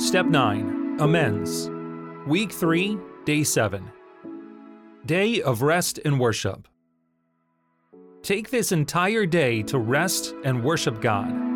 Step 9 Amends. Week 3, Day 7. Day of Rest and Worship. Take this entire day to rest and worship God.